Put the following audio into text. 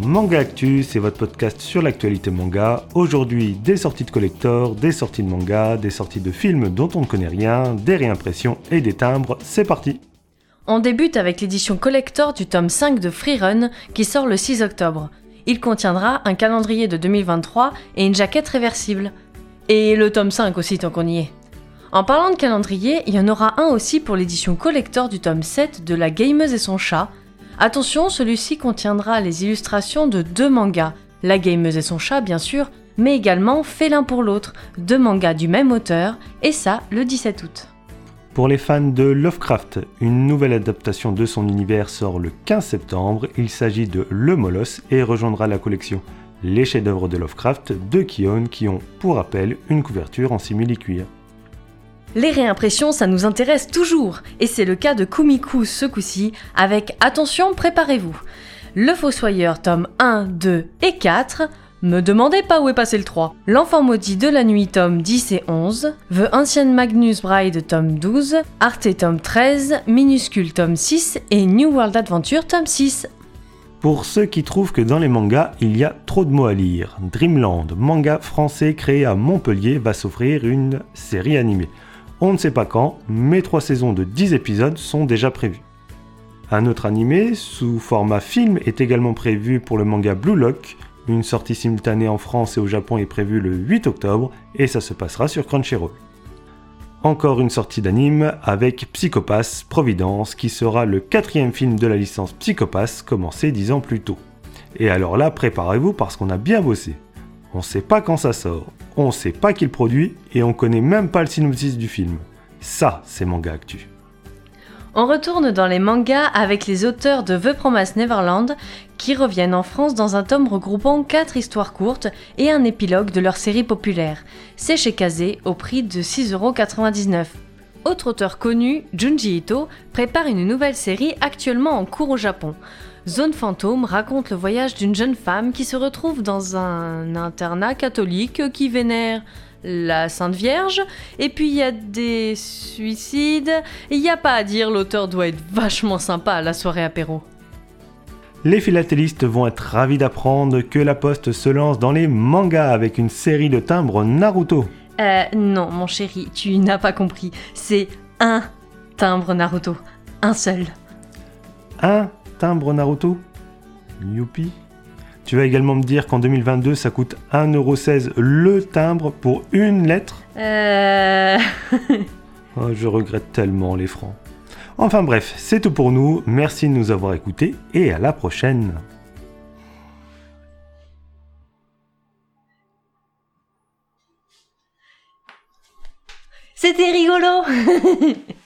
Manga Actu, c'est votre podcast sur l'actualité manga. Aujourd'hui, des sorties de collector, des sorties de manga, des sorties de films dont on ne connaît rien, des réimpressions et des timbres. C'est parti On débute avec l'édition collector du tome 5 de Freerun qui sort le 6 octobre. Il contiendra un calendrier de 2023 et une jaquette réversible. Et le tome 5 aussi tant qu'on y est. En parlant de calendrier, il y en aura un aussi pour l'édition collector du tome 7 de La Gameuse et son chat. Attention, celui-ci contiendra les illustrations de deux mangas, La Gameuse et son chat bien sûr, mais également Fait l'un pour l'autre, deux mangas du même auteur, et ça le 17 août. Pour les fans de Lovecraft, une nouvelle adaptation de son univers sort le 15 septembre. Il s'agit de Le Molosse et rejoindra la collection Les chefs-d'œuvre de Lovecraft de Kion qui ont, pour rappel, une couverture en simili-cuir. Les réimpressions, ça nous intéresse toujours, et c'est le cas de Kumiku ce coup-ci, avec Attention, préparez-vous. Le Fossoyeur, tome 1, 2 et 4. Me demandez pas où est passé le 3. L'Enfant maudit de la nuit, tome 10 et 11. The Ancient Magnus Bride, tome 12. Arte, tome 13. Minuscule, tome 6. Et New World Adventure, tome 6. Pour ceux qui trouvent que dans les mangas, il y a trop de mots à lire, Dreamland, manga français créé à Montpellier, va s'offrir une série animée. On ne sait pas quand, mais trois saisons de 10 épisodes sont déjà prévues. Un autre animé, sous format film, est également prévu pour le manga Blue Lock. Une sortie simultanée en France et au Japon est prévue le 8 octobre et ça se passera sur Crunchyroll. Encore une sortie d'anime avec Psychopass Providence qui sera le quatrième film de la licence Psychopass commencé dix ans plus tôt. Et alors là, préparez-vous parce qu'on a bien bossé. On sait pas quand ça sort, on sait pas qui le produit et on connaît même pas le synopsis du film. Ça, c'est manga actu. On retourne dans les mangas avec les auteurs de The Promised Neverland qui reviennent en France dans un tome regroupant 4 histoires courtes et un épilogue de leur série populaire. C'est chez Kazé au prix de 6,99€. Autre auteur connu, Junji Ito, prépare une nouvelle série actuellement en cours au Japon. Zone Fantôme raconte le voyage d'une jeune femme qui se retrouve dans un internat catholique qui vénère la Sainte Vierge, et puis il y a des suicides, il n'y a pas à dire, l'auteur doit être vachement sympa à la soirée apéro. Les philatélistes vont être ravis d'apprendre que la Poste se lance dans les mangas avec une série de timbres Naruto. Euh, non, mon chéri, tu n'as pas compris. C'est un timbre Naruto. Un seul. Un timbre Naruto Youpi Tu vas également me dire qu'en 2022, ça coûte 1,16€ le timbre pour une lettre Euh... Oh, Je regrette tellement les francs. Enfin bref, c'est tout pour nous. Merci de nous avoir écoutés et à la prochaine. C'était rigolo